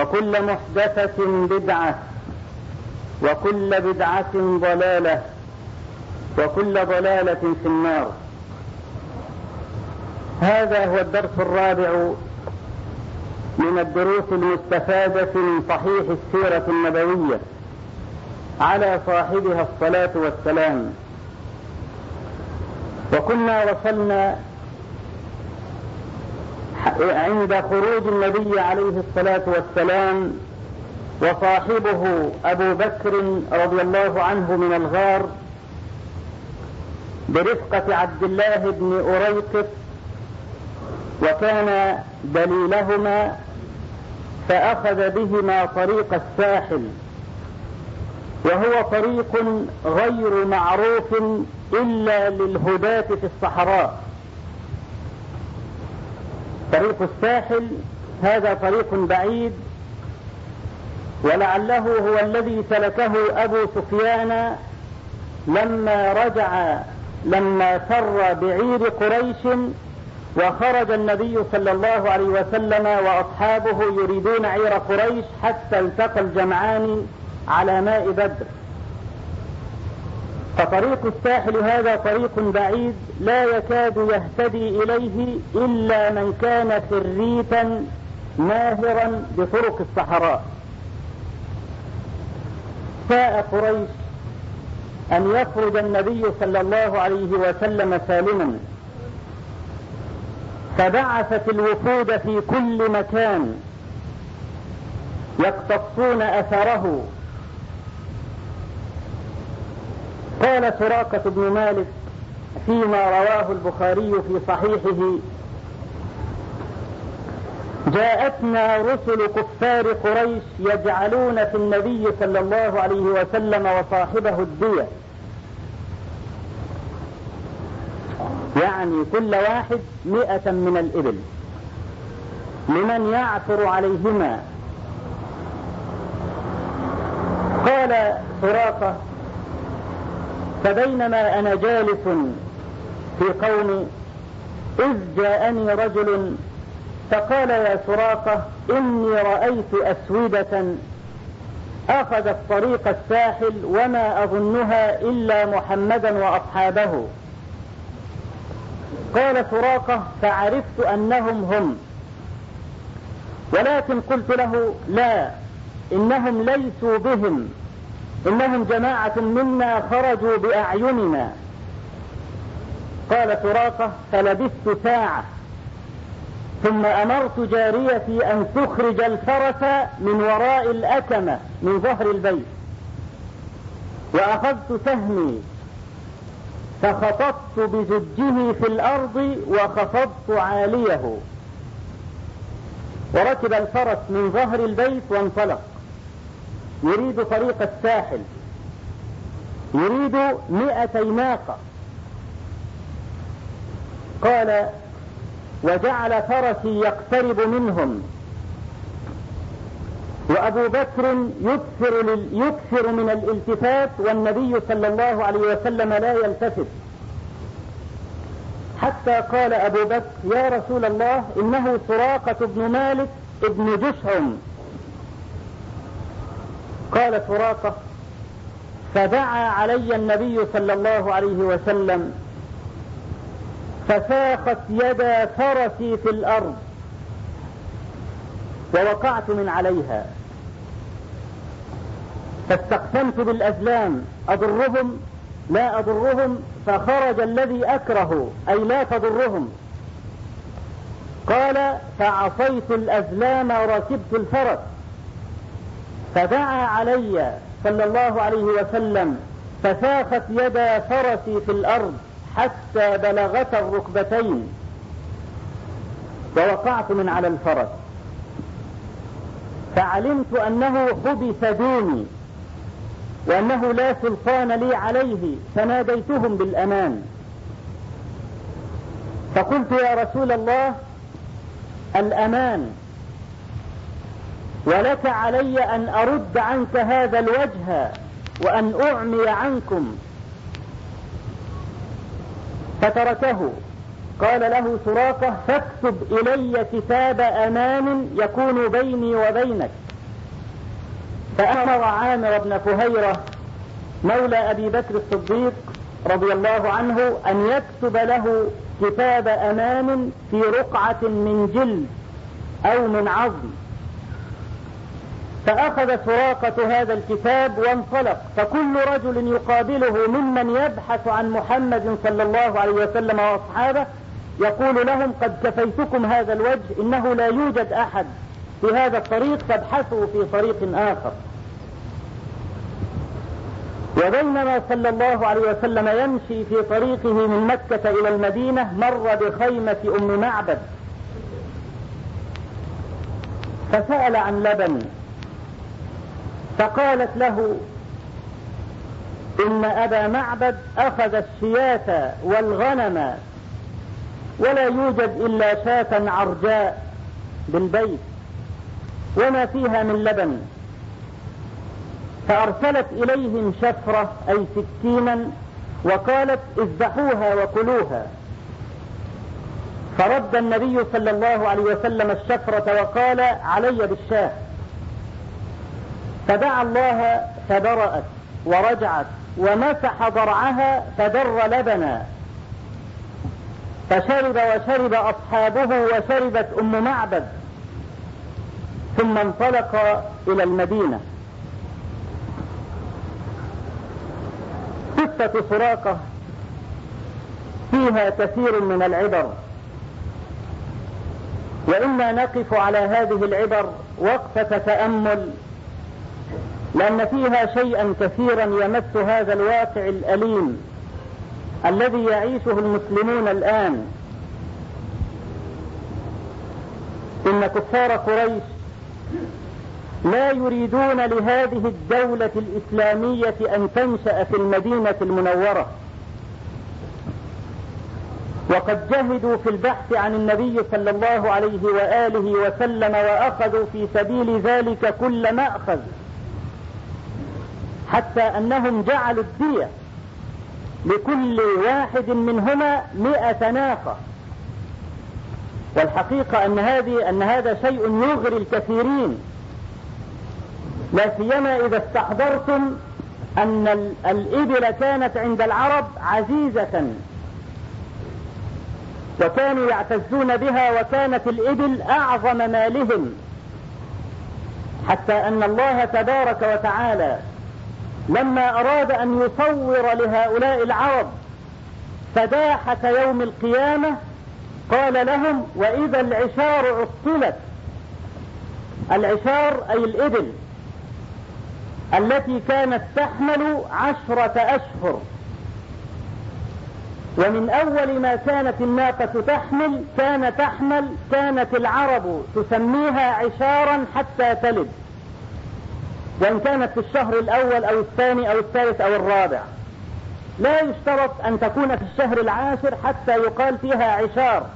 وكل محدثة بدعة وكل بدعة ضلالة وكل ضلالة في النار. هذا هو الدرس الرابع من الدروس المستفادة من صحيح السيرة النبوية على صاحبها الصلاة والسلام. وكنا وصلنا عند خروج النبي عليه الصلاة والسلام وصاحبه أبو بكر رضي الله عنه من الغار برفقة عبد الله بن أريقط وكان دليلهما فأخذ بهما طريق الساحل وهو طريق غير معروف إلا للهداة في الصحراء. طريق الساحل هذا طريق بعيد. ولعله هو الذي سلكه أبو سفيان لما رجع لما فر بعير قريش وخرج النبي صلى الله عليه وسلم وأصحابه يريدون عير قريش حتى التقى الجمعان على ماء بدر. فطريق الساحل هذا طريق بعيد لا يكاد يهتدي إليه إلا من كان فريتا ماهرا بطرق الصحراء. شاء قريش أن يخرج النبي صلى الله عليه وسلم سالما. فبعثت الوفود في كل مكان يقتصون أثره قال سراقة بن مالك فيما رواه البخاري في صحيحه. جاءتنا رسل كفار قريش يجعلون في النبي صلى الله عليه وسلم وصاحبه الدية. يعني كل واحد مئة من الإبل. لمن يعثر عليهما. قال سراقة فبينما أنا جالس في قومي إذ جاءني رجل فقال يا سراقة إني رأيت أسودة اخذت طريق الساحل وما أظنها إلا محمدا وأصحابه. قال سراقة فعرفت أنهم هم ولكن قلت له لا إنهم ليسوا بهم. إنهم جماعة منا خرجوا بأعيننا. قال سراقة فلبثت ساعة ثم أمرت جاريتي أن تخرج الفرس من وراء الأكمة من ظهر البيت وأخذت سهمي فخطبت بزجه في الأرض وخفضت عاليه. وركب الفرس من ظهر البيت وانطلق. يريد طريق الساحل. يريد مئتي ناقة قال وجعل فرسي يقترب منهم. وأبو بكر يكثر, يكثر من الالتفات والنبي صلى الله عليه وسلم لا يلتفت. حتى قال أبو بكر يا رسول الله إنه سراقة بن مالك ابن جشعم قال سراقة فدعا علي النبي صلى الله عليه وسلم فساقت يدا فرسي في الأرض ووقعت من عليها. فاستقسمت بالأزلام أضرهم لا أضرهم فخرج الذي أكره أي لا تضرهم. قال فعصيت الأزلام وركبت الفرس. فدعا علي صلى الله عليه وسلم فساخت يدا فرسي في الأرض حتى بلغتا الركبتين. ووقعت من على الفرس. فعلمت أنه حبس دوني وأنه لا سلطان لي عليه فناديتهم بالأمان. فقلت يا رسول الله الأمان. ولك علي أن أرد عنك هذا الوجه وأن أعمي عنكم. فتركه. قال له سراقة فاكتب إلي كتاب أمان يكون بيني وبينك. فأمر عامر بن فهيرة مولى أبي بكر الصديق رضي الله عنه أن يكتب له كتاب أمان في رقعة من جلد أو من عظم. فأخذ سراقة هذا الكتاب وانطلق. فكل رجل يقابله ممن يبحث عن محمد صلى الله عليه وسلم وأصحابه يقول لهم قد كفيتكم هذا الوجه إنه لا يوجد أحد في هذا الطريق فابحثوا في طريق آخر. وبينما صلى الله عليه وسلم يمشي في طريقه من مكة إلى المدينة مر بخيمة أم معبد. فسأل عن لبن فقالت له إن أبا معبد أخذ الشياة والغنم ولا يوجد إلا شاة عرجاء بالبيت وما فيها من لبن فأرسلت إليهم شفرة أي سكينا وقالت اذبحوها وكلوها. فرد النبي صلى الله عليه وسلم الشفرة وقال علي بالشاة. فدعا الله فبرأت ورجعت ومسح ضرعها فدر لبنا. فشرب وشرب أصحابه وشربت أم معبد ثم انطلق إلى المدينة. قصة سراقة فيها كثير من العبر. وإنا نقف على هذه العبر وقفة تأمل لأن فيها شيئا كثيرا يمس هذا الواقع الأليم الذي يعيشه المسلمون الآن. إن كفار قريش لا يريدون لهذه الدولة الإسلامية أن تنشأ في المدينة المنورة. وقد جهدوا في البحث عن النبي صلى الله عليه وآله وسلم وأخذوا في سبيل ذلك كل مأخذ. حتى أنهم جعلوا الدية لكل واحد منهما مئة ناقة. والحقيقة أن هذه أن هذا شيء يغري الكثيرين. لا سيما إذا استحضرتم أن الإبل كانت عند العرب عزيزة. وكانوا يعتزون بها وكانت الإبل أعظم مالهم. حتى أن الله تبارك وتعالى لما أراد أن يصور لهؤلاء العرب فداحة يوم القيامة قال لهم وإذا العشار عطلت. العشار أي الإبل التي كانت تحمل عشرة أشهر. ومن أول ما كانت الناقة تحمل كان تحمل كانت العرب تسميها عشارا حتى تلد. وإن كانت في الشهر الأول أو الثاني أو الثالث أو الرابع. لا يشترط أن تكون في الشهر العاشر حتى يقال فيها عشار.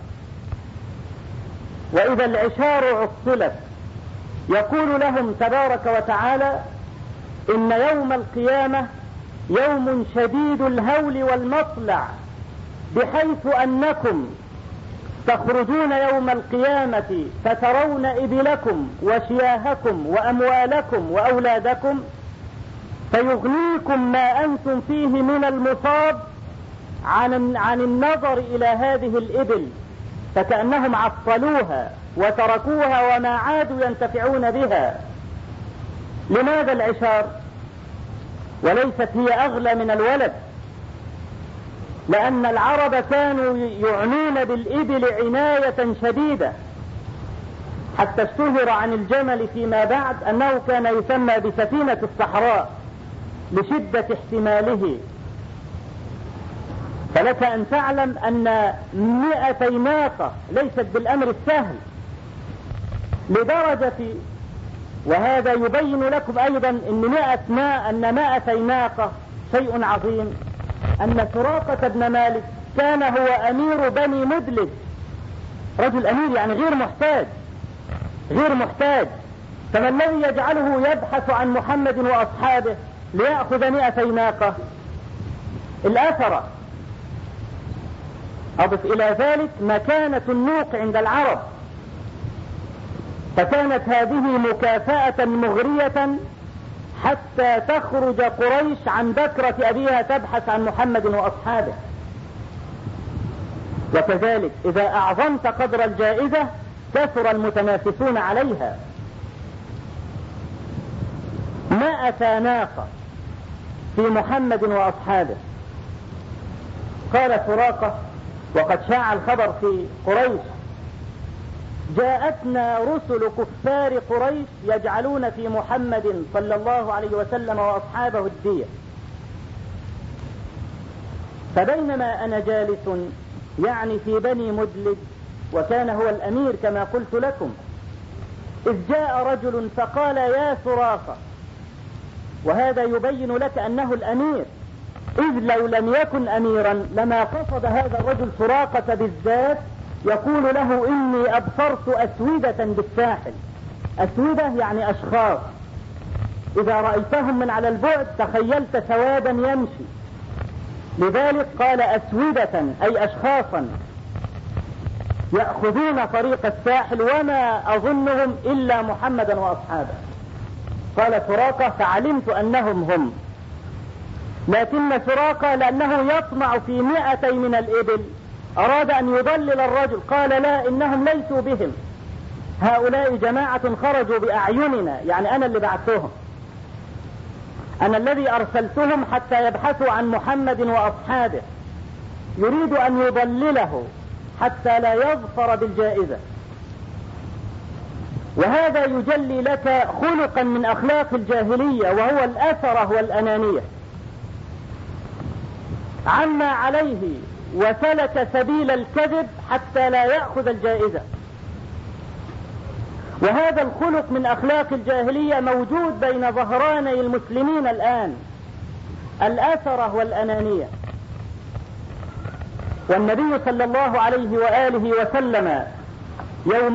وإذا العشار عطلت يقول لهم تبارك وتعالى إن يوم القيامة يوم شديد الهول والمطلع بحيث أنكم تخرجون يوم القيامة فترون إبلكم وشياهكم وأموالكم وأولادكم فيغنيكم ما أنتم فيه من المصاب عن, عن النظر إلى هذه الإبل فكأنهم عطلوها وتركوها وما عادوا ينتفعون بها. لماذا العشار؟ وليست هي أغلى من الولد. لأن العرب كانوا يعنون بالإبل عناية شديدة. حتى اشتهر عن الجمل فيما بعد أنه كان يسمى بسفينة الصحراء لشدة احتماله. فلك أن تعلم أن مئتي ناقة ليست بالأمر السهل. لدرجة وهذا يبين لكم أيضا أن مئة نا أن مئتي ناقة شيء عظيم. أن سراقة بن مالك كان هو أمير بني مدلج. رجل أمير يعني غير محتاج غير محتاج. فما الذي يجعله يبحث عن محمد وأصحابه ليأخذ مئتي ناقة. الأثرة أضف إلى ذلك مكانة النوق عند العرب. فكانت هذه مكافأة مغرية حتى تخرج قريش عن بكرة أبيها تبحث عن محمد وأصحابه. وكذلك إذا أعظمت قدر الجائزة كثر المتنافسون عليها. ما أتى ناقة في محمد وأصحابه؟ قال سراقة وقد شاع الخبر في قريش. جاءتنا رسل كفار قريش يجعلون في محمد صلى الله عليه وسلم وأصحابه الدية. فبينما أنا جالس يعني في بني مدلج وكان هو الأمير كما قلت لكم إذ جاء رجل فقال يا سراقة وهذا يبين لك أنه الأمير إذ لو لم يكن اميرا لما قصد هذا الرجل سراقة بالذات يقول له إني أبصرت أسودة بالساحل. أسودة يعني أشخاص. إذا رأيتهم من على البعد تخيلت سوادا يمشي. لذلك قال أسودة أي اشخاصا يأخذون طريق الساحل وما أظنهم إلا محمدا وأصحابه. قال سراقة فعلمت أنهم هم. لكن سراقة لأنه يطمع في مئتي من الإبل. أراد أن يضلل الرجل قال لا إنهم ليسوا بهم. هؤلاء جماعة خرجوا بأعيننا يعني أنا اللي بعثتهم. أنا الذي أرسلتهم حتى يبحثوا عن محمد وأصحابه. يريد أن يضلله حتى لا يظفر بالجائزة. وهذا يجلي لك خلقا من أخلاق الجاهلية وهو الأثرة والأنانية. عما عليه وسلك سبيل الكذب حتى لا يأخذ الجائزة. وهذا الخلق من أخلاق الجاهلية موجود بين ظهراني المسلمين الآن الأثرة والأنانية. والنبي صلى الله عليه وآله وسلم يوم